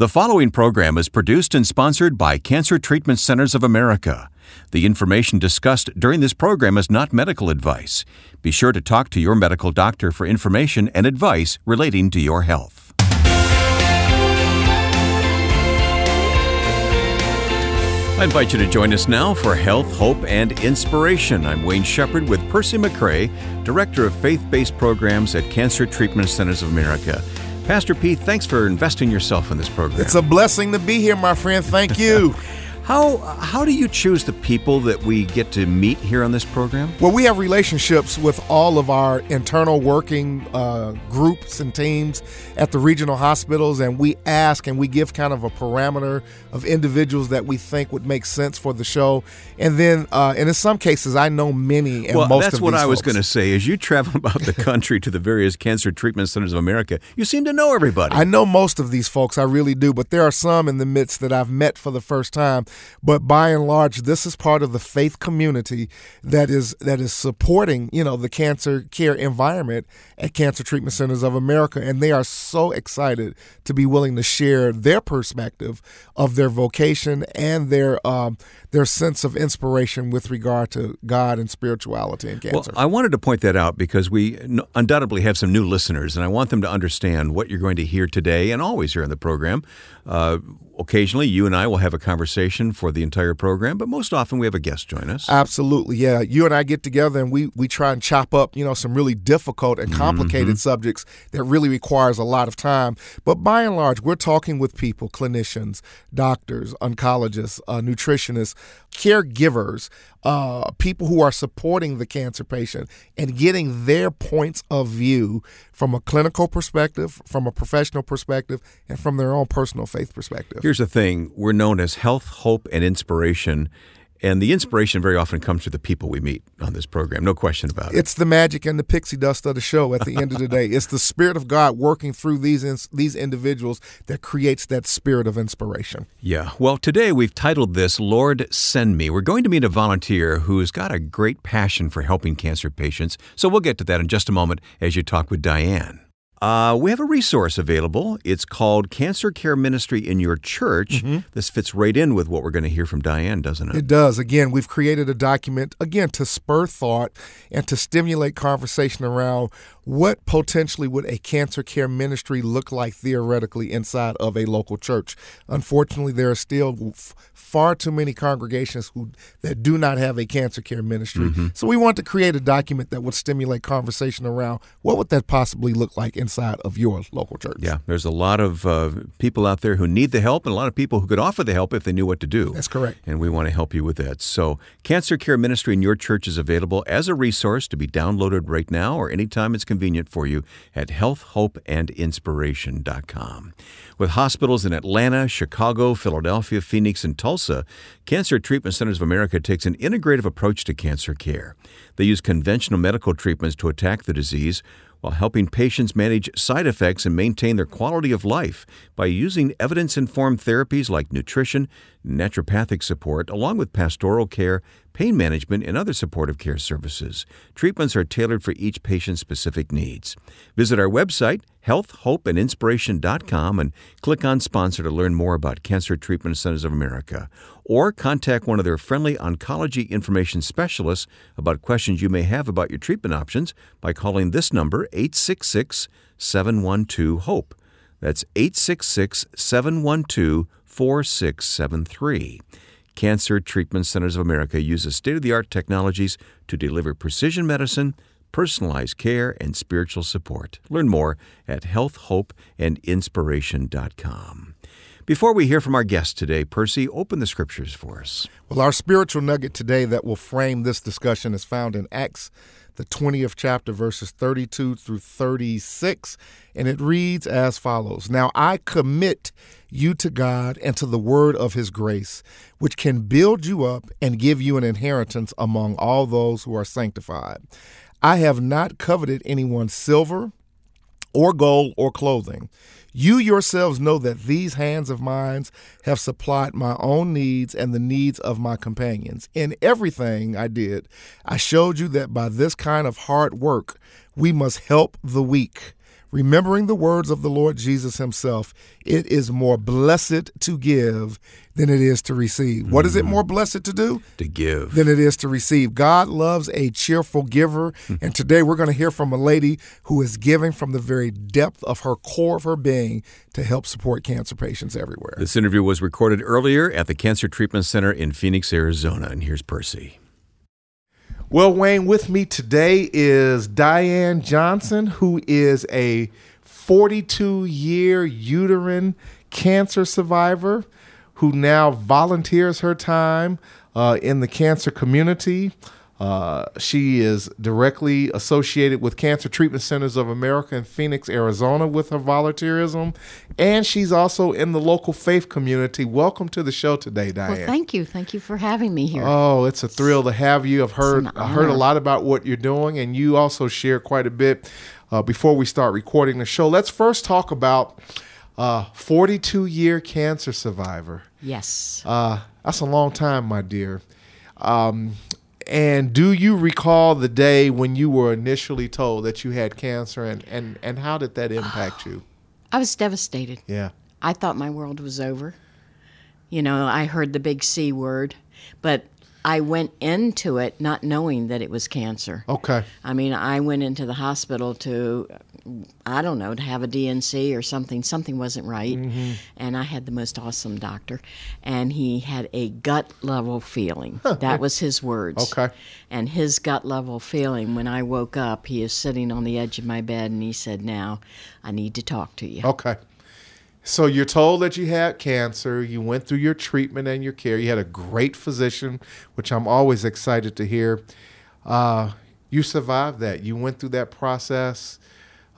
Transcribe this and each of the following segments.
The following program is produced and sponsored by Cancer Treatment Centers of America. The information discussed during this program is not medical advice. Be sure to talk to your medical doctor for information and advice relating to your health. I invite you to join us now for Health, Hope, and Inspiration. I'm Wayne Shepherd with Percy McCray, Director of Faith Based Programs at Cancer Treatment Centers of America. Pastor Pete, thanks for investing yourself in this program. It's a blessing to be here, my friend. Thank you. How how do you choose the people that we get to meet here on this program? Well, we have relationships with all of our internal working uh, groups and teams at the regional hospitals, and we ask and we give kind of a parameter of individuals that we think would make sense for the show. And then, uh, and in some cases, I know many and well, most that's what I was going to say. As you travel about the country to the various cancer treatment centers of America, you seem to know everybody. I know most of these folks, I really do, but there are some in the midst that I've met for the first time. But by and large, this is part of the faith community that is that is supporting, you know, the cancer care environment at Cancer Treatment Centers of America, and they are so excited to be willing to share their perspective of their vocation and their um, their sense of inspiration with regard to God and spirituality and cancer. Well. I wanted to point that out because we undoubtedly have some new listeners, and I want them to understand what you're going to hear today and always here on the program. Uh, occasionally, you and I will have a conversation for the entire program, but most often we have a guest join us. Absolutely, yeah. You and I get together and we we try and chop up, you know, some really difficult and complicated subjects that really requires a lot of time. But by and large, we're talking with people, clinicians, doctors, oncologists, uh, nutritionists, caregivers, uh, people who are supporting the cancer patient and getting their points of view from a clinical perspective, from a professional perspective, and from their own personal faith perspective. Here's the thing we're known as health, hope, and inspiration. And the inspiration very often comes to the people we meet on this program, no question about it. It's the magic and the pixie dust of the show. At the end of the day, it's the spirit of God working through these ins- these individuals that creates that spirit of inspiration. Yeah. Well, today we've titled this Lord Send Me. We're going to meet a volunteer who's got a great passion for helping cancer patients. So we'll get to that in just a moment as you talk with Diane. Uh, we have a resource available. It's called Cancer Care Ministry in Your Church. This fits right in with what we're going to hear from Diane, doesn't it? It does. Again, we've created a document again to spur thought and to stimulate conversation around what potentially would a cancer care ministry look like theoretically inside of a local church. Unfortunately, there are still f- far too many congregations who that do not have a cancer care ministry. So we want to create a document that would stimulate conversation around what would that possibly look like inside of your local church. Yeah, there's a lot of uh, people out there who need the help and a lot of people who could offer the help if they knew what to do. That's correct. And we want to help you with that. So, Cancer Care Ministry in your church is available as a resource to be downloaded right now or anytime it's convenient for you at healthhopeandinspiration.com. With hospitals in Atlanta, Chicago, Philadelphia, Phoenix, and Tulsa, Cancer Treatment Centers of America takes an integrative approach to cancer care. They use conventional medical treatments to attack the disease while helping patients manage side effects and maintain their quality of life by using evidence informed therapies like nutrition, naturopathic support, along with pastoral care, pain management, and other supportive care services. Treatments are tailored for each patient's specific needs. Visit our website, healthhopeandinspiration.com, and click on Sponsor to learn more about Cancer Treatment Centers of America. Or contact one of their friendly oncology information specialists about questions you may have about your treatment options by calling this number, 866 712 HOPE. That's 866 712 4673. Cancer Treatment Centers of America uses state of the art technologies to deliver precision medicine, personalized care, and spiritual support. Learn more at healthhopeandinspiration.com. Before we hear from our guest today, Percy, open the scriptures for us. Well, our spiritual nugget today that will frame this discussion is found in Acts, the 20th chapter, verses 32 through 36. And it reads as follows Now I commit you to God and to the word of his grace, which can build you up and give you an inheritance among all those who are sanctified. I have not coveted anyone's silver or gold or clothing. You yourselves know that these hands of mine have supplied my own needs and the needs of my companions. In everything I did, I showed you that by this kind of hard work, we must help the weak, remembering the words of the Lord Jesus himself, it is more blessed to give than it is to receive. What is it mm. more blessed to do? To give. Than it is to receive. God loves a cheerful giver. and today we're going to hear from a lady who is giving from the very depth of her core of her being to help support cancer patients everywhere. This interview was recorded earlier at the Cancer Treatment Center in Phoenix, Arizona. And here's Percy. Well, Wayne, with me today is Diane Johnson, who is a 42 year uterine cancer survivor who now volunteers her time uh, in the cancer community. Uh, she is directly associated with Cancer Treatment Centers of America in Phoenix, Arizona, with her volunteerism, and she's also in the local faith community. Welcome to the show today, Diane. Well, thank you, thank you for having me here. Oh, it's a thrill to have you. I've heard I heard a lot about what you're doing, and you also share quite a bit. Uh, before we start recording the show, let's first talk about uh, 42 year cancer survivor. yes, Uh, that's a long time, my dear. Um, and do you recall the day when you were initially told that you had cancer, and, and, and how did that impact you? I was devastated. Yeah. I thought my world was over. You know, I heard the big C word, but I went into it not knowing that it was cancer. Okay. I mean, I went into the hospital to, I don't know, to have a DNC or something. Something wasn't right. Mm-hmm. And I had the most awesome doctor. And he had a gut level feeling. That was his words. Okay. And his gut level feeling, when I woke up, he is sitting on the edge of my bed and he said, Now, I need to talk to you. Okay. So you're told that you had cancer. You went through your treatment and your care. You had a great physician, which I'm always excited to hear. Uh, you survived that. You went through that process.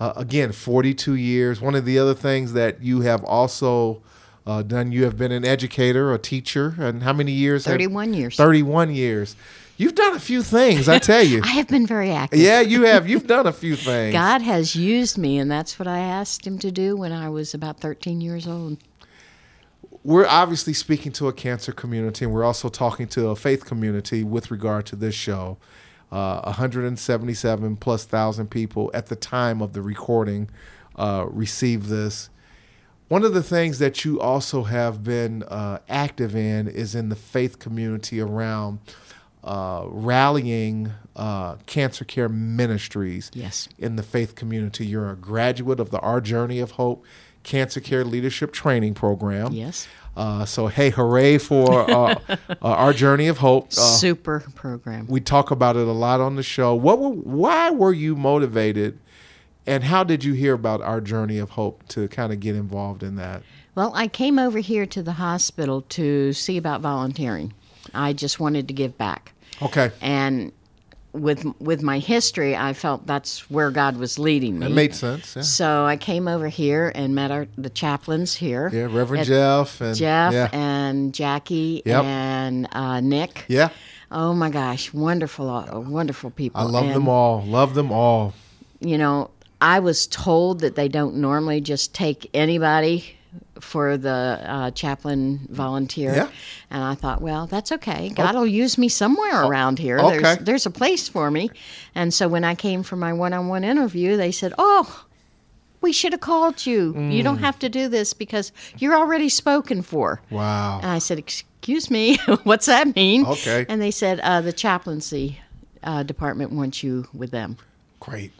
Uh, again, 42 years. One of the other things that you have also uh, done, you have been an educator, a teacher, and how many years? have- 31 years. 31 years. You've done a few things, I tell you. I have been very active. yeah, you have. You've done a few things. God has used me, and that's what I asked him to do when I was about 13 years old. we're obviously speaking to a cancer community, and we're also talking to a faith community with regard to this show. Uh, 177 plus thousand people at the time of the recording uh, received this. One of the things that you also have been uh, active in is in the faith community around uh, rallying uh, cancer care ministries Yes. in the faith community. You're a graduate of the Our Journey of Hope Cancer Care Leadership Training Program. Yes. Uh, so, hey, hooray for uh, uh, Our Journey of Hope. Uh, Super program. we talk about it a lot on the show. What were, why were you motivated, and how did you hear about Our Journey of Hope to kind of get involved in that? Well, I came over here to the hospital to see about volunteering. I just wanted to give back. Okay, And with with my history, I felt that's where God was leading me. that made sense. Yeah, So I came over here and met our the chaplains here. yeah Reverend Jeff and Jeff Yeah, and Jackie Yep. and uh, Nick. yeah. Oh my gosh, wonderful, uh, wonderful people. I love And, them all. Love them all. You know, I was told that they don't normally just take anybody for the uh, chaplain volunteer. Yeah. And I thought, well, that's okay. God will use me somewhere around here. okay. There's, there's a place for me. And so when I came for my one on one interview, they said, oh, we should have called you. You Mm. don't have to do this because you're already spoken for. Wow. And I said, Excuse me, what's that mean? Okay. And they said, uh, The chaplaincy uh, department wants you with them. Great.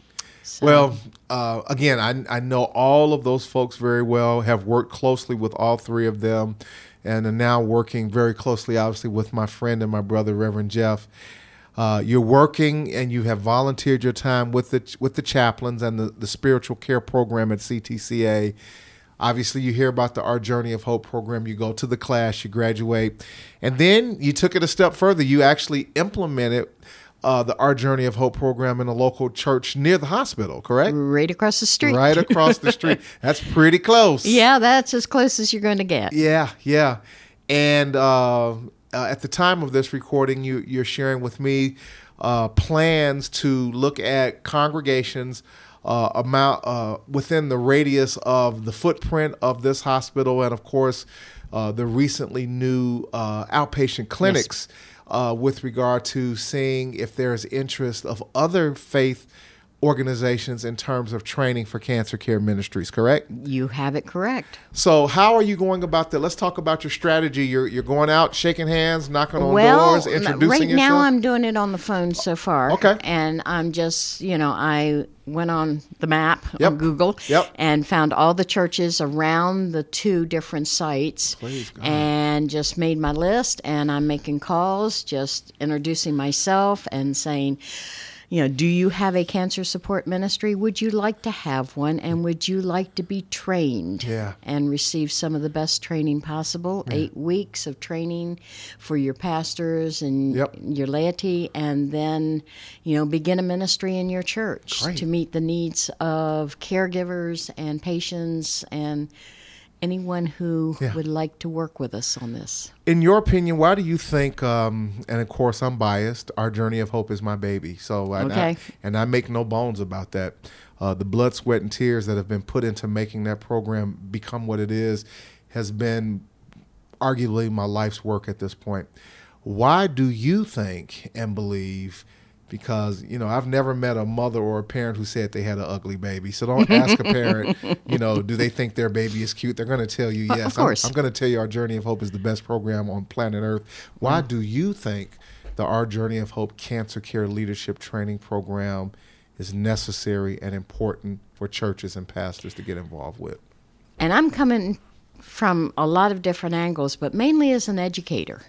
Well, uh, again, I, I know all of those folks very well, have worked closely with all three of them, and are now working very closely, obviously, with my friend and my brother, Reverend Jeff. Uh, you're working and you have volunteered your time with the with the chaplains and the, the spiritual care program at CTCA. Obviously, you hear about the Our Journey of Hope program. You go to the class, you graduate, and then you took it a step further. You actually implemented uh, the Our Journey of Hope program in a local church near the hospital, correct? right across the street. Right across the street. That's pretty close. Yeah, that's as close as you're going to get. Yeah, yeah. And uh, uh, at the time of this recording, you, you're sharing with me uh, plans to look at congregations uh, amount uh, within the radius of the footprint of this hospital, and of course, uh, the recently new uh, outpatient clinics. Uh, with regard to seeing if there's interest of other faith organizations in terms of training for cancer care ministries, correct? You have it correct. So, how are you going about that? Let's talk about your strategy. You're you're going out, shaking hands, knocking on well, doors, introducing yourself. right yourself. now I'm doing it on the phone so far. Okay. And I'm just, you know, I went on the map Yep. on Google Yep. and found all the churches around the two different sites God. and just made my list and I'm making calls, just introducing myself and saying, you know, do you have a cancer support ministry? Would you like to have one? And would you like to be trained? Yeah. And receive some of the best training possible? Eight weeks of training for your pastors and Yep. your laity, and then, you know, begin a ministry in your church Great. to meet the needs of caregivers and patients and anyone who Yeah. would like to work with us on this. in your opinion, why do you think? Um, and of course, I'm biased. Our journey of hope is my baby. So, and, I, and I make no bones about that. Uh, the blood, sweat, and tears that have been put into making that program become what it is has been arguably my life's work at this point. Why do you think and believe? Because you know, I've never met a mother or a parent who said they had an ugly baby. So don't ask a parent, you know, do they think their baby is cute? They're going to tell you of yes. I'm- I'm, going to tell you our Journey of Hope is the best program on planet Earth. Why Mm. do you think the Our Journey of Hope Cancer Care Leadership Training Program is necessary and important for churches and pastors to get involved with? And I'm coming from a lot of different angles, but mainly as an educator.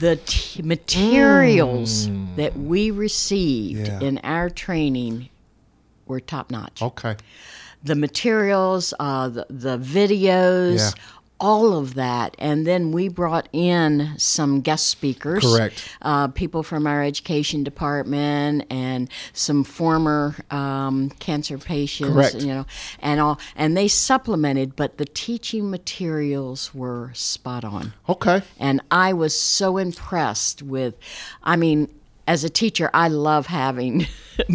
The t- materials that we received Mm. Yeah. in our training were top notch. Okay. The materials, uh, the, the videos, Yeah. All of that. And then we brought in some guest speakers. Correct. Uh, people from our education department and some former um, cancer patients. Correct. You know, and all, and they supplemented, but the teaching materials were spot on. Okay. And I was so impressed with, I mean, as a teacher, I love having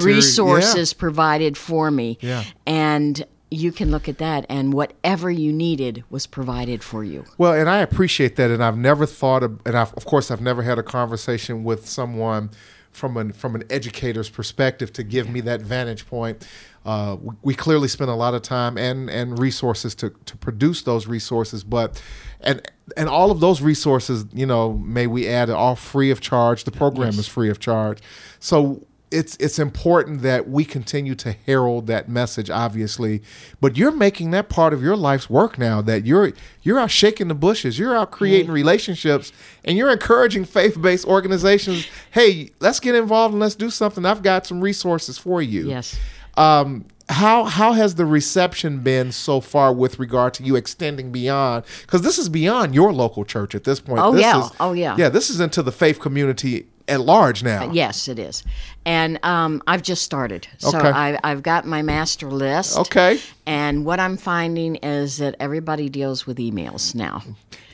resources provided for me. Yeah. And you can look at that, and whatever you needed was provided for you. Well, and I appreciate that, and I've never thought of, and I've, of course, I've never had a conversation with someone from an from an educator's perspective to give me that vantage point. Uh, we, we clearly spend a lot of time and and resources to to produce those resources, but and and all of those resources, you know, may we add, are all free of charge. The program is free of charge, so it's it's important that we continue to herald that message obviously but you're making that part of your life's work now that you're you're out shaking the bushes you're out creating relationships and you're encouraging faith-based organizations hey let's get involved and let's do something i've got some resources for you Yes. um, how how has the reception been so far with regard to you extending beyond? Because this is beyond your local church at this point. Oh, This yeah. is- Oh, yeah. Yeah, this is into the faith community at large now. Yes, it is. And um, I've just started. So Okay. I, I've got my master list. Okay, And what I'm finding is that everybody deals with emails now.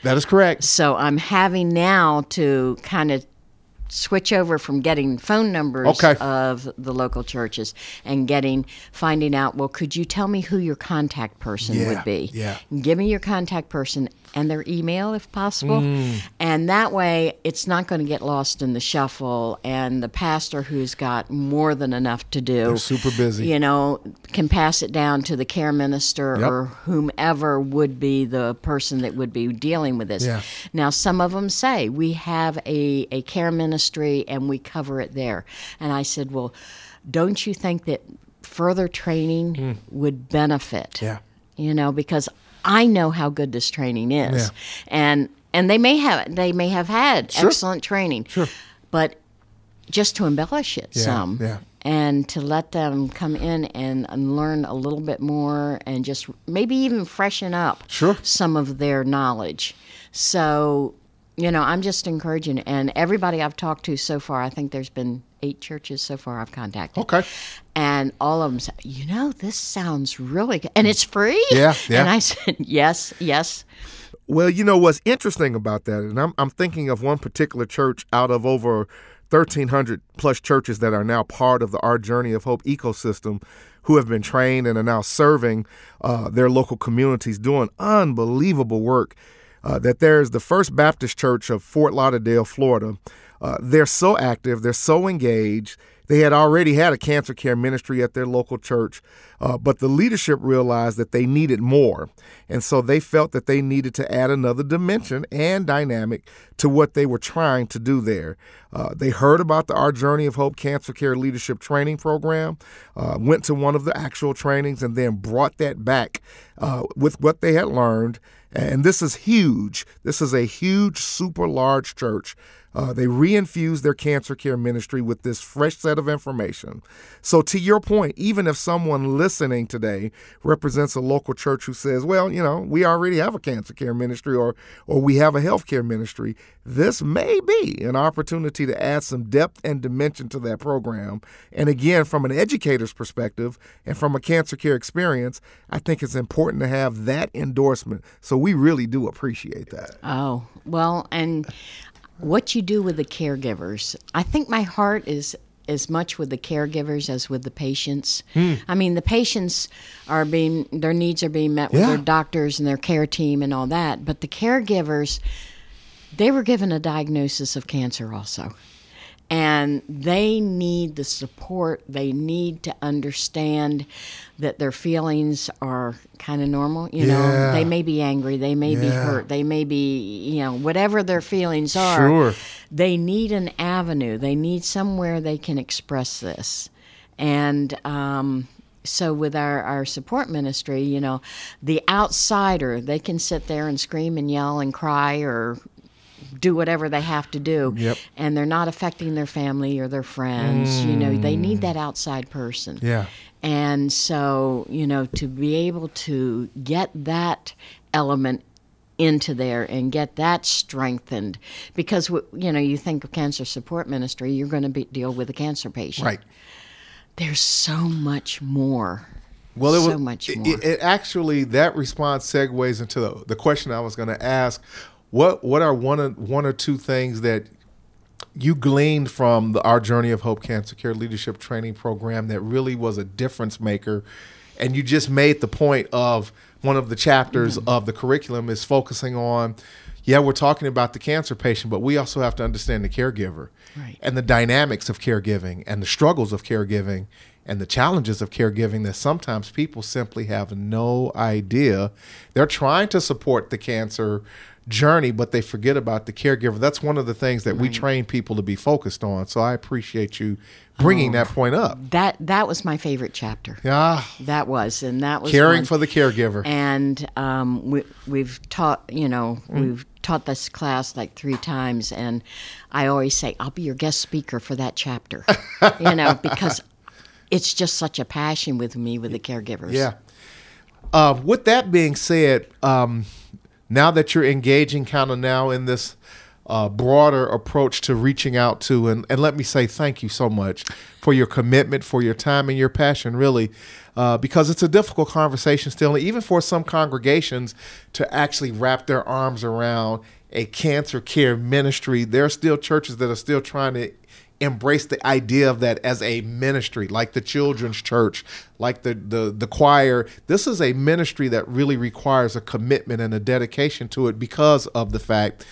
that is correct. So I'm having now to kind of switch over from getting phone numbers Okay. of the local churches and getting finding out well could you tell me who your contact person Yeah, would be yeah. give me your contact person and their email if possible Mm. and that way it's not going to get lost in the shuffle and the pastor who's got more than enough to do They're super busy. you know can pass it down to the care minister Yep. or whomever would be the person that would be dealing with this Yeah. now, some of them say we have a, a care ministry and we cover it there. And I said, well, don't you think that further training hmm. would benefit? Yeah. You know, because I know how good this training is, Yeah. and and they may have they may have had Sure. excellent training, Sure. but just to embellish it Yeah, some, yeah. and to let them come in and, and learn a little bit more, and just maybe even freshen up Sure. some of their knowledge. So, you know, I'm just encouraging, and everybody I've talked to so far, I think there's been eight churches so far I've contacted. Okay. And all of them said, you know, this sounds really good. And it's free? Yeah, yeah. And I said, yes, yes. Well, you know what's interesting about that, and I'm I'm thinking of one particular church out of over 1,300 plus churches that are now part of the Our Journey of Hope ecosystem, who have been trained and are now serving uh, their local communities, doing unbelievable work. Uh, that there's the First Baptist Church of Fort Lauderdale, Florida. Uh, they're so active, they're so engaged. They had already had a cancer care ministry at their local church, uh, but the leadership realized that they needed more. And so they felt that they needed to add another dimension and dynamic to what they were trying to do there. Uh, they heard about the Our Journey of Hope Cancer Care Leadership Training Program, uh, went to one of the actual trainings, and then brought that back uh, with what they had learned. And this is huge. This is a huge, super large church uh, they reinfuse their cancer care ministry with this fresh set of information. So, to your point, even if someone listening today represents a local church who says, "Well, you know, we already have a cancer care ministry, or or we have a healthcare ministry," this may be an opportunity to add some depth and dimension to that program. And again, from an educator's perspective and from a cancer care experience, I think it's important to have that endorsement. So we really do appreciate that. Oh well, and what you do with the caregivers. I think my heart is as much with the caregivers as with the patients. Hmm. I mean, the patients are being their needs are being met with yeah. their doctors and their care team and all that, but the caregivers they were given a diagnosis of cancer also and they need the support. They need to understand that their feelings are kind of normal. You yeah. know, they may be angry, they may yeah. be hurt, they may be, you know, whatever their feelings are. Sure. They need an avenue. They need somewhere they can express this, and. Um, so with our, our support ministry, you know, the outsider, they can sit there and scream and yell and cry or do whatever they have to do. Yep. and they're not affecting their family or their friends mm. you know they need that outside person. Yeah. And so you know to be able to get that element into there and get that strengthened because you know you think of cancer support ministry you're going to be, deal with a cancer patient. Right. There's so much more. Well, it so was, much more. It, it, actually that response segues into the, the question I was going to ask what what are one or, one or two things that you gleaned from the Our Journey of Hope Cancer Care Leadership Training Program that really was a difference maker? And you just made the point of one of the chapters mm-hmm. of the curriculum is focusing on, yeah, we're talking about the cancer patient, but we also have to understand the caregiver right. and the dynamics of caregiving and the struggles of caregiving and the challenges of caregiving that sometimes people simply have no idea. They're trying to support the cancer journey, but they forget about the caregiver. That's one of the things that right. we train people to be focused on. So I appreciate you bringing oh, that point up. That that was my favorite chapter. Yeah, that was, and that was caring one. for the caregiver. And um, we we've taught, you know, mm. we've taught this class like three times, and I always say I'll be your guest speaker for that chapter, you know, because it's just such a passion with me with the caregivers. Yeah. Uh, with that being said, um, now that you're engaging kind of now in this uh, broader approach to reaching out to and, and let me say thank you so much for your commitment for your time and your passion really uh, because it's a difficult conversation still even for some congregations to actually wrap their arms around a cancer care ministry there are still churches that are still trying to embrace the idea of that as a ministry, like the children's church, like the, the the choir. This is a ministry that really requires a commitment and a dedication to it because of the fact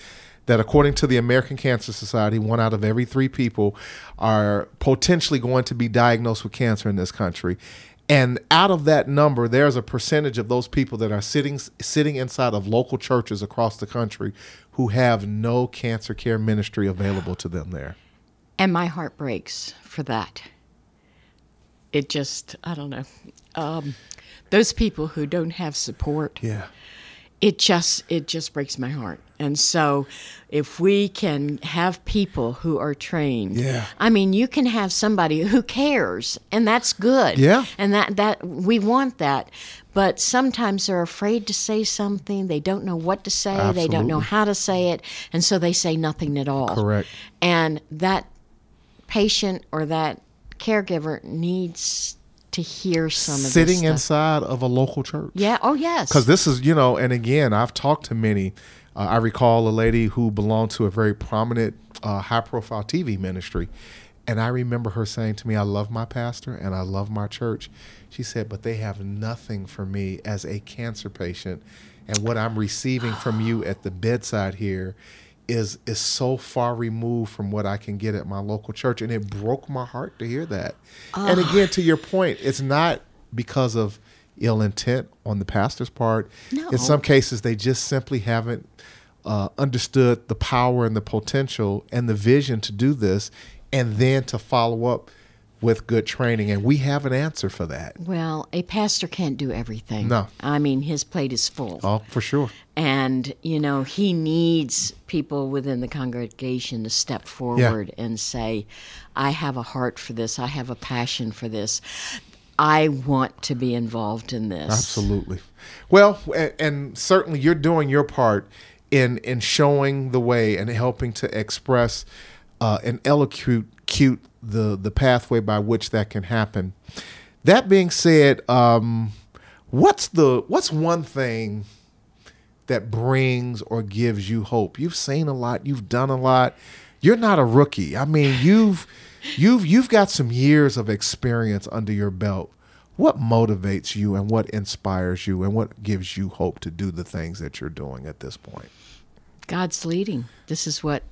that according to the American Cancer Society, one out of every three people are potentially going to be diagnosed with cancer in this country. And out of that number, there's a percentage of those people that are sitting sitting inside of local churches across the country who have no cancer care ministry available to them there. And my heart breaks for that. It just, I don't know. Um, those people who don't have support. Yeah. It just it just breaks my heart. And so if we can have people who are trained. Yeah. I mean, you can have somebody who cares and that's good. Yeah. And that that we want that. But sometimes they're afraid to say something. They don't know what to say. Absolutely. They don't know how to say it. And so they say nothing at all. Correct. And that patient or that caregiver needs to hear some of sitting inside of a local church. Yeah. Oh, yes. Because this is, you know, and again, I've talked to many. Uh, I recall a lady who belonged to a very prominent, uh, high-profile TV ministry, and I remember her saying to me, "I love my pastor and I love my church." She said, "But they have nothing for me as a cancer patient, and what I'm receiving from you at the bedside here is is so far removed from what I can get at my local church, and it broke my heart to hear that. And again, to your point, it's not because of ill intent on the pastor's part. No. In some cases, they just simply haven't uh, understood the power and the potential and the vision to do this, and then to follow up with good training. And we have an answer for that. Well, a pastor can't do everything. No. I mean, his plate is full. Oh, for sure. And, you know, he needs people within the congregation to step forward and say, I have a heart for this. I have a passion for this. I want to be involved in this. Absolutely. Well, and, and certainly you're doing your part in in showing the way and helping to express uh, and elocute cute the the pathway by which that can happen. That being said, um, what's the what's one thing that brings or gives you hope? You've seen a lot, you've done a lot. You're not a rookie. I mean, you've you've you've got some years of experience under your belt. What motivates you and what inspires you and what gives you hope to do the things that you're doing at this point? God's leading. This is what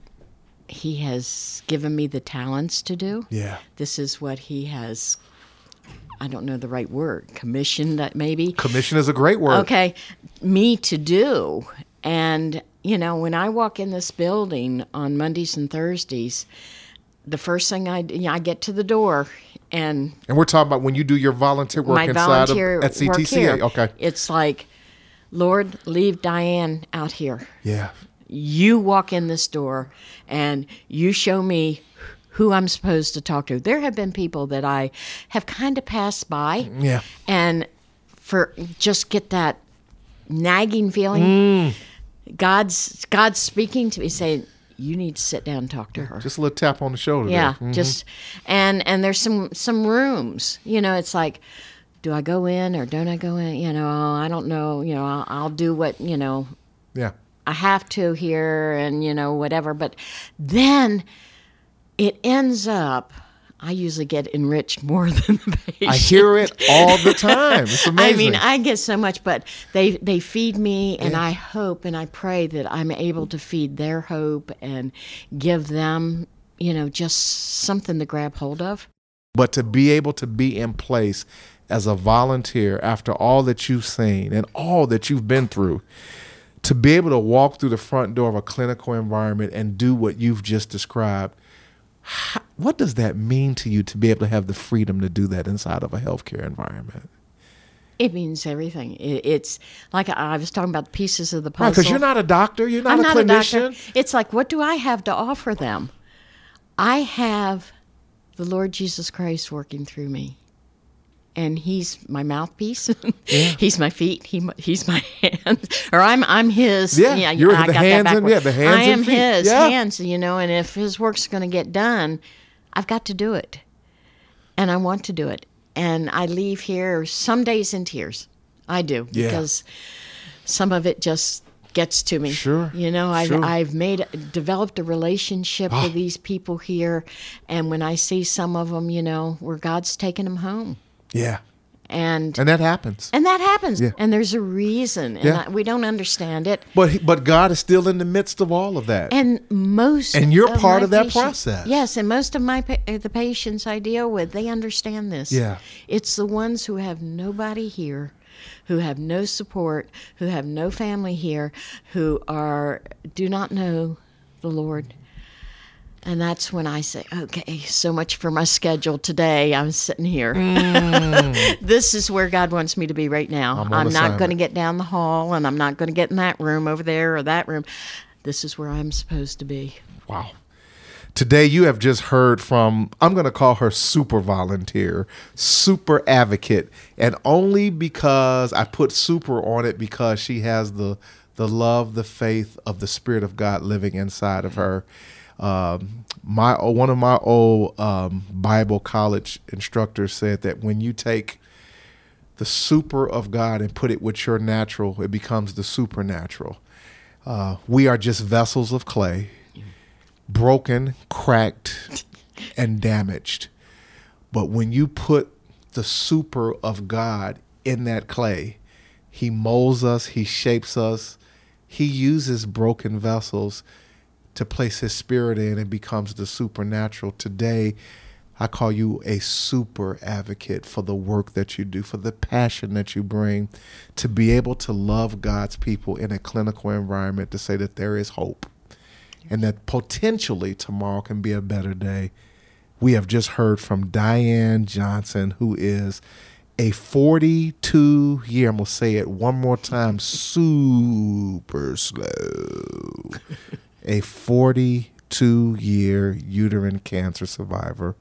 he has given me the talents to do. Yeah. This is what he has I don't know the right word, commissioned that maybe. Commission is a great word. Okay, me to do. And, you know, when I walk in this building on Mondays and Thursdays, the first thing I, you know, I get to the door and And we're talking about when you do your volunteer work my inside volunteer of at work here, Okay. it's like, Lord, leave Diane out here. Yeah. You walk in this door and you show me who I'm supposed to talk to. There have been people that I have kind of passed by Yeah. and for just get that nagging feeling Mm. god's god's speaking to me saying you need to sit down and talk to her Just a little tap on the shoulder. yeah. Mhm. just and and there's some some rooms you know it's like do i go in or don't i go in you know i don't know you know i'll, I'll do what you know yeah. I have to here and you know whatever but then it ends up I usually get enriched more than the patient. I hear it all the time. It's amazing. I mean, I get so much, but they they feed me, and I hope and I pray that I'm able to feed their hope and give them, you know, just something to grab hold of. but to be able to be in place as a volunteer after all that you've seen and all that you've been through to be able to walk through the front door of a clinical environment and do what you've just described how, what does that mean to you to be able to have the freedom to do that inside of a healthcare environment It means everything. It, it's like I was talking about the pieces of the puzzle. right because you're not a doctor you're not I'm a not clinician a doctor. It's like, what do I have to offer them? I have the Lord Jesus Christ working through me. And he's my mouthpiece. he's my feet. He, he's my hands, or I'm I'm his. Yeah, you're I the got hands that and- yeah, the hands I am his Yeah. hands, you know. And if his work's going to get done, I've got to do it, and I want to do it. And I leave here some days in tears. I do Yeah. because some of it just gets to me. Sure, You know, I've sure. I've made developed a relationship ah. with these people here, and when I see some of them, you know, where God's taking them home, yeah and and that happens and that happens, Yeah. and there's a reason, and Yeah. I, we don't understand it. but he- but god is still in the midst of all of that And most And you're of part of that patients- process. Yes, and most of my the patients I deal with, they understand this. Yeah. it's the ones who have nobody here, who have no support, who have no family here, who are do not know the Lord. And that's when I say, okay, so much for my schedule today. I'm sitting here. this is where God wants me to be right now. Mm. I'm I'm, not going to get down the hall and I'm not going to get in that room over there or that room. This is where I'm supposed to be. Wow. Today, you have just heard from, I'm going to call her super volunteer, super advocate, and only because I put super on it because she has the, the love, the faith of the Spirit of God living inside of her. Um, my one of my old um, Bible college instructors said that when you take the super of God and put it with your natural, it becomes the supernatural. Uh, we are just vessels of clay, broken, cracked, and damaged. But when you put the super of God in that clay, He molds us, He shapes us, He uses broken vessels to place his spirit in and becomes the supernatural. Today, I call you a super advocate for the work that you do, for the passion that you bring, to be able to love God's people in a clinical environment, to say that there is hope and that potentially tomorrow can be a better day. We have just heard from Diane Johnson, who is a 42 year, I'm going to say it one more time, super slow. a 42 year uterine cancer survivor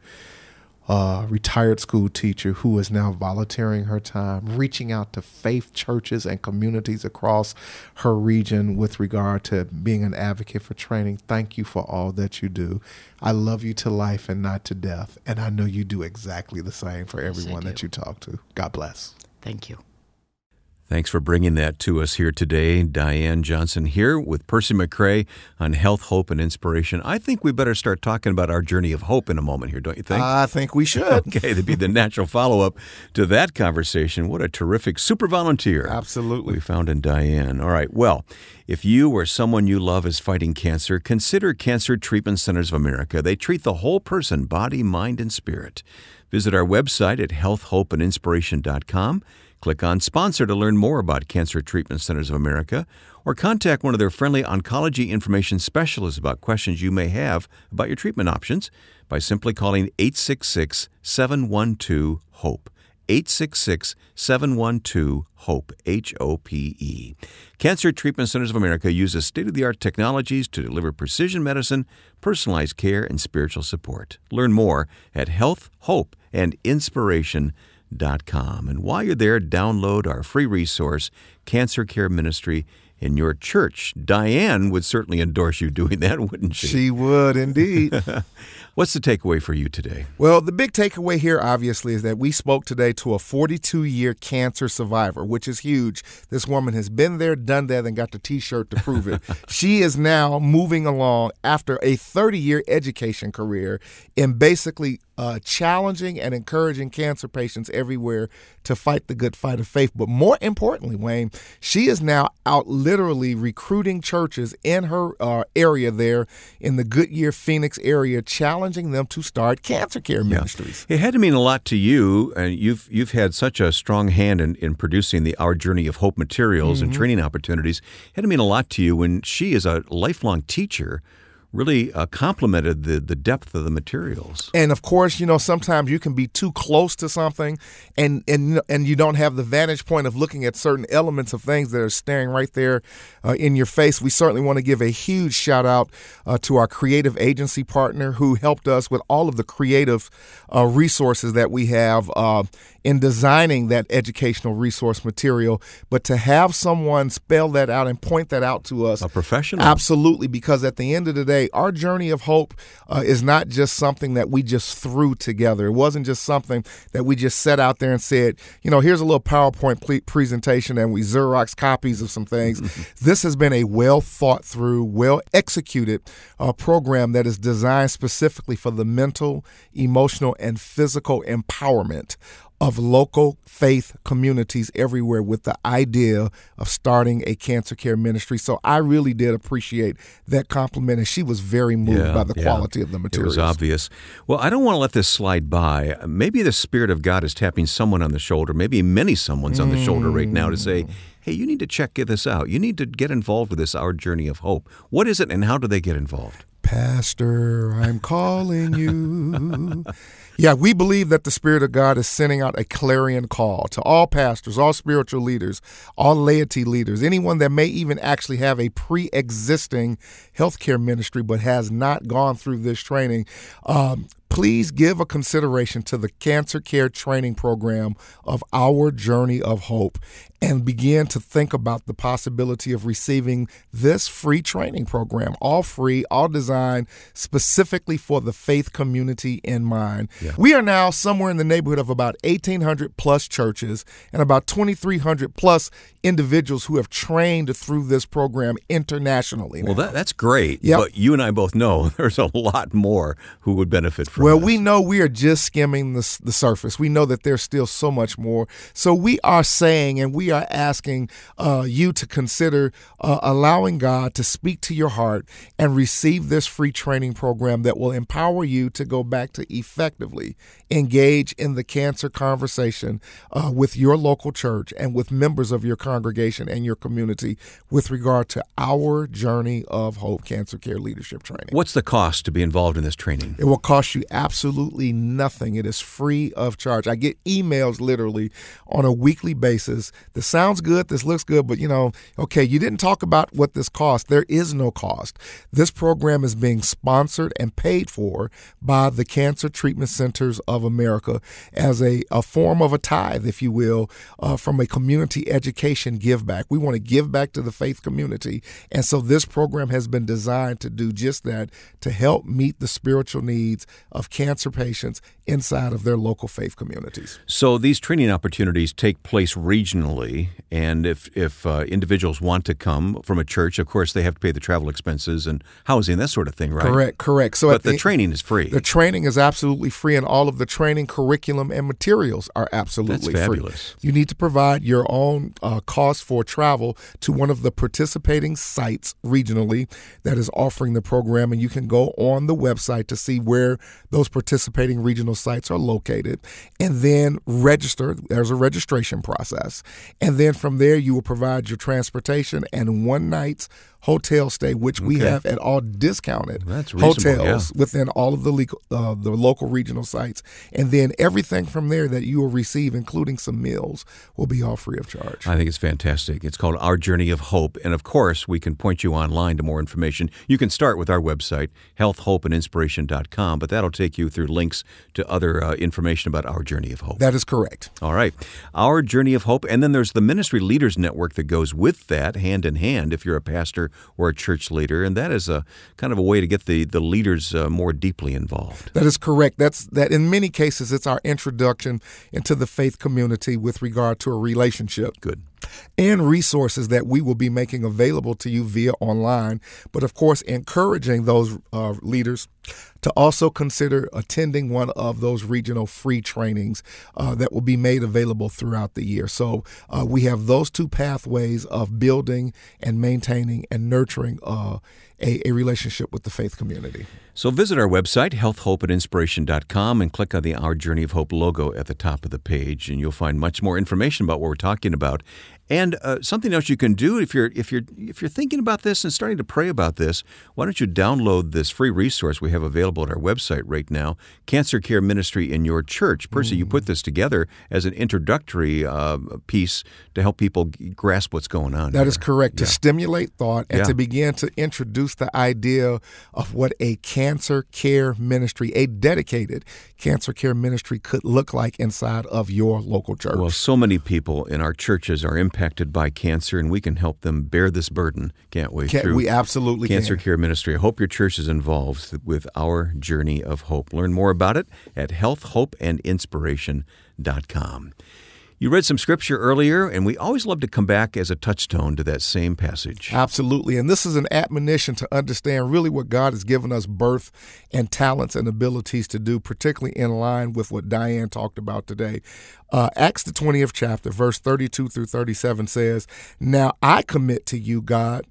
uh, retired school teacher who is now volunteering her time, reaching out to faith churches and communities across her region with regard to being an advocate for training. Thank you for all that you do. I love you to life and not to death. And I know you do exactly the same for everyone yes, that you talk to. God bless. Thank you. Thanks for bringing that to us here today. Diane Johnson here with Percy McCray on health, hope, and inspiration. I think we better start talking about our journey of hope in a moment here, don't you think? I think we should. Okay, to be the natural follow up to that conversation. What a terrific super volunteer. Absolutely. We found in Diane. All right. Well, if you or someone you love is fighting cancer, consider Cancer Treatment Centers of America. They treat the whole person, body, mind, and spirit. Visit our website at healthhopeandinspiration.com. Click on Sponsor to learn more about Cancer Treatment Centers of America, or contact one of their friendly oncology information specialists about questions you may have about your treatment options by simply calling 866 712 HOPE. 866 712 HOPE, H O P E. Cancer Treatment Centers of America uses state of the art technologies to deliver precision medicine, personalized care, and spiritual support. Learn more at Health, Hope, and Inspiration cancercare.com. And while you're there, download our free resource, Cancer Care Ministry in your church. Diane would certainly endorse you doing that, wouldn't she? She would indeed. What's the takeaway for you today? Well, the big takeaway here, obviously, is that we spoke today to a 42 year cancer survivor, which is huge. This woman has been there, done that, and got the t shirt to prove it. she is now moving along after a 30 year education career in basically uh, challenging and encouraging cancer patients everywhere to fight the good fight of faith. But more importantly, Wayne, she is now out literally recruiting churches in her uh, area there in the Goodyear, Phoenix area, challenging challenging them to start cancer care ministries. Yeah. It had to mean a lot to you, and you've you've had such a strong hand in, in producing the Our Journey of Hope materials mm-hmm. and training opportunities. It had to mean a lot to you when she is a lifelong teacher really uh, complemented the, the depth of the materials. And of course, you know, sometimes you can be too close to something and, and, and you don't have the vantage point of looking at certain elements of things that are staring right there uh, in your face. We certainly want to give a huge shout out uh, to our creative agency partner who helped us with all of the creative uh, resources that we have uh, in designing that educational resource material. But to have someone spell that out and point that out to us. A professional. Absolutely, because at the end of the day, our journey of hope uh, is not just something that we just threw together. It wasn't just something that we just set out there and said, you know, here's a little PowerPoint presentation and we Xerox copies of some things. this has been a well thought through, well executed uh, program that is designed specifically for the mental, emotional, and physical empowerment of local faith communities everywhere with the idea of starting a cancer care ministry. So I really did appreciate that compliment, and she was very moved yeah, by the yeah. quality of the materials. It was obvious. Well, I don't want to let this slide by. Maybe the Spirit of God is tapping someone on the shoulder, maybe many someone's on the shoulder right now to say, mm. hey, you need to check this out. You need to get involved with this Our Journey of Hope. What is it, and how do they get involved? Pastor, I'm calling you. Yeah, we believe that the Spirit of God is sending out a clarion call to all pastors, all spiritual leaders, all laity leaders, anyone that may even actually have a pre existing healthcare ministry but has not gone through this training. Um, please give a consideration to the cancer care training program of Our Journey of Hope and begin to think about the possibility of receiving this free training program, all free, all designed specifically for the faith community in mind. Yeah. We are now somewhere in the neighborhood of about 1,800 plus churches and about 2,300 plus individuals who have trained through this program internationally. Now. Well, that, that's great. Yep. But you and I both know there's a lot more who would benefit from Well, we know we are just skimming the, the surface. We know that there's still so much more. So we are saying and we are asking uh, you to consider uh, allowing God to speak to your heart and receive this free training program that will empower you to go back to effectively engage in the cancer conversation uh, with your local church and with members of your congregation and your community with regard to our journey of hope cancer care leadership training. What's the cost to be involved in this training? It will cost you absolutely nothing. It is free of charge. I get emails literally on a weekly basis. This sounds good, this looks good, but you know, okay, you didn't talk about what this costs. There is no cost. This program is being sponsored and paid for by the Cancer Treatment Centers of America as a, a form of a tithe, if you will, uh, from a community education give back. We want to give back to the faith community. And so this program has been designed to do just that to help meet the spiritual needs of cancer patients inside of their local faith communities. So these training opportunities take place regionally, and if if uh, individuals want to come from a church, of course they have to pay the travel expenses and housing, that sort of thing, right? Correct, correct. So but at the, training is free. The training is absolutely free, and all of the training curriculum and materials are absolutely That's free. fabulous. You need to provide your own uh, cost for travel to one of the participating sites regionally that is offering the program, and you can go on the website to see where those participating regional sites are located, and then register. There's a registration process, and then from there you will provide your transportation and one night's hotel stay, which we have at all discounted hotels within all of the legal, uh, the local regional sites, and then everything from there that you will receive, including some meals, will be all free of charge. I think it's fantastic. It's called Our Journey of Hope. And of course, we can point you online to more information. You can start with our website, healthhopeandinspiration.com, but that'll take you through links to other uh, information about Our Journey of Hope. That is correct. All right. Our Journey of Hope. And then there's the Ministry Leaders Network that goes with that, hand in hand, if you're a pastor or a church leader. And that is a kind of a way to get the, the leaders uh, more deeply involved. That is correct. That's that. In many cases, it's our introduction into the faith community with regard to a relationship. Good. and resources that we will be making available to you via online. But of course, encouraging those uh, leaders to also consider attending one of those regional free trainings uh, that will be made available throughout the year. So uh, we have those two pathways of building and maintaining and nurturing uh, a, a relationship with the faith community. So visit our website, healthhopeandinspiration.com, and click on the Our Journey of Hope logo at the top of the page, and you'll find much more information about what we're talking about. And uh, something else you can do if you're if you're if you're thinking about this and starting to pray about this, why don't you download this free resource we have available at our website right now, Cancer Care Ministry in Your Church. Percy, you put this together as an introductory uh, piece to help people grasp what's going on. That here. is correct. To stimulate thought and Yeah. to begin to introduce the idea of what a cancer care ministry, a dedicated cancer care ministry, could look like inside of your local church. Well, so many people in our churches are impacted by cancer, and we can help them bear this burden, can't we? Can- through we absolutely Cancer can. Care Ministry. I hope your church is involved with our journey of hope. Learn more about it at healthhopeandinspiration.com. You read some scripture earlier, and we always love to come back as a touchstone to that same passage. Absolutely. And this is an admonition to understand really what God has given us birth and talents and abilities to do, particularly in line with what Diane talked about today. Uh, Acts, the 20th chapter, verse 32 through 37 says, Now I commit to you, God,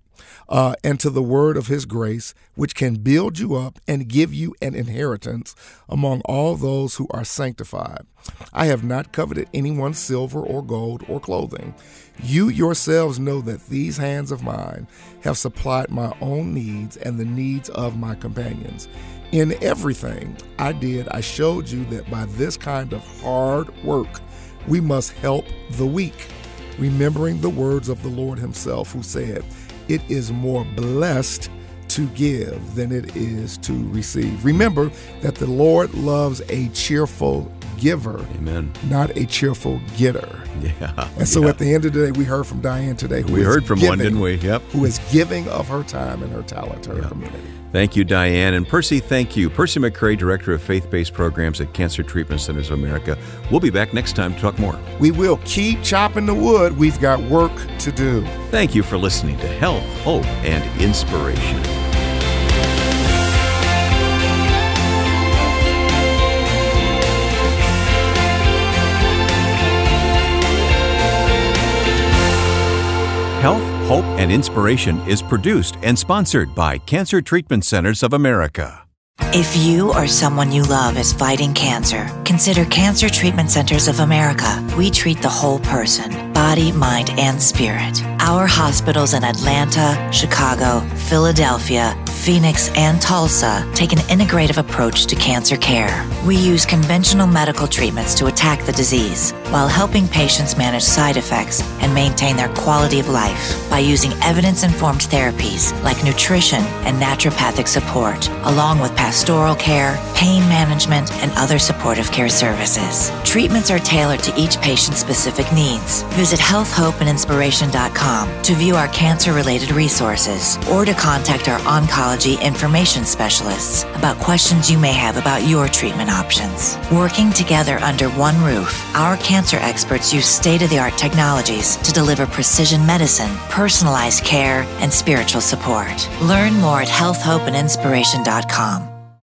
uh, and to the word of his grace, which can build you up and give you an inheritance among all those who are sanctified. I have not coveted anyone's silver or gold or clothing. You yourselves know that these hands of mine have supplied my own needs and the needs of my companions. In everything I did, I showed you that by this kind of hard work, we must help the weak remembering the words of the Lord Himself, who said, It is more blessed to give than it is to receive. Remember that the Lord loves a cheerful giver, Amen. not a cheerful getter. Yeah. And so yeah. at the end of the day, we heard from Diane today. Who we heard from one, didn't we? Yep. Who is giving of her time and her talent to her community. Thank you, Diane. And Percy, thank you. Percy McCray, Director of Faith Based Programs at Cancer Treatment Centers of America. We'll be back next time to talk more. We will keep chopping the wood. We've got work to do. Thank you for listening to Health, Hope, and Inspiration. Health, Hope, and Inspiration is produced and sponsored by Cancer Treatment Centers of America. If you or someone you love is fighting cancer, consider Cancer Treatment Centers of America. We treat the whole person body, mind, and spirit. Our hospitals in Atlanta, Chicago, Philadelphia, Phoenix, and Tulsa take an integrative approach to cancer care. We use conventional medical treatments to attack the disease while helping patients manage side effects and maintain their quality of life by using evidence informed therapies like nutrition and naturopathic support, along with pastoral care, pain management, and other supportive care services. Treatments are tailored to each patient's specific needs. Visit healthhopeandinspiration.com to view our cancer related resources or to contact our oncology information specialists about questions you may have about your treatment options. Working together under one roof, our cancer experts use state of the art technologies to deliver precision medicine, personalized care, and spiritual support. Learn more at healthhopeandinspiration.com.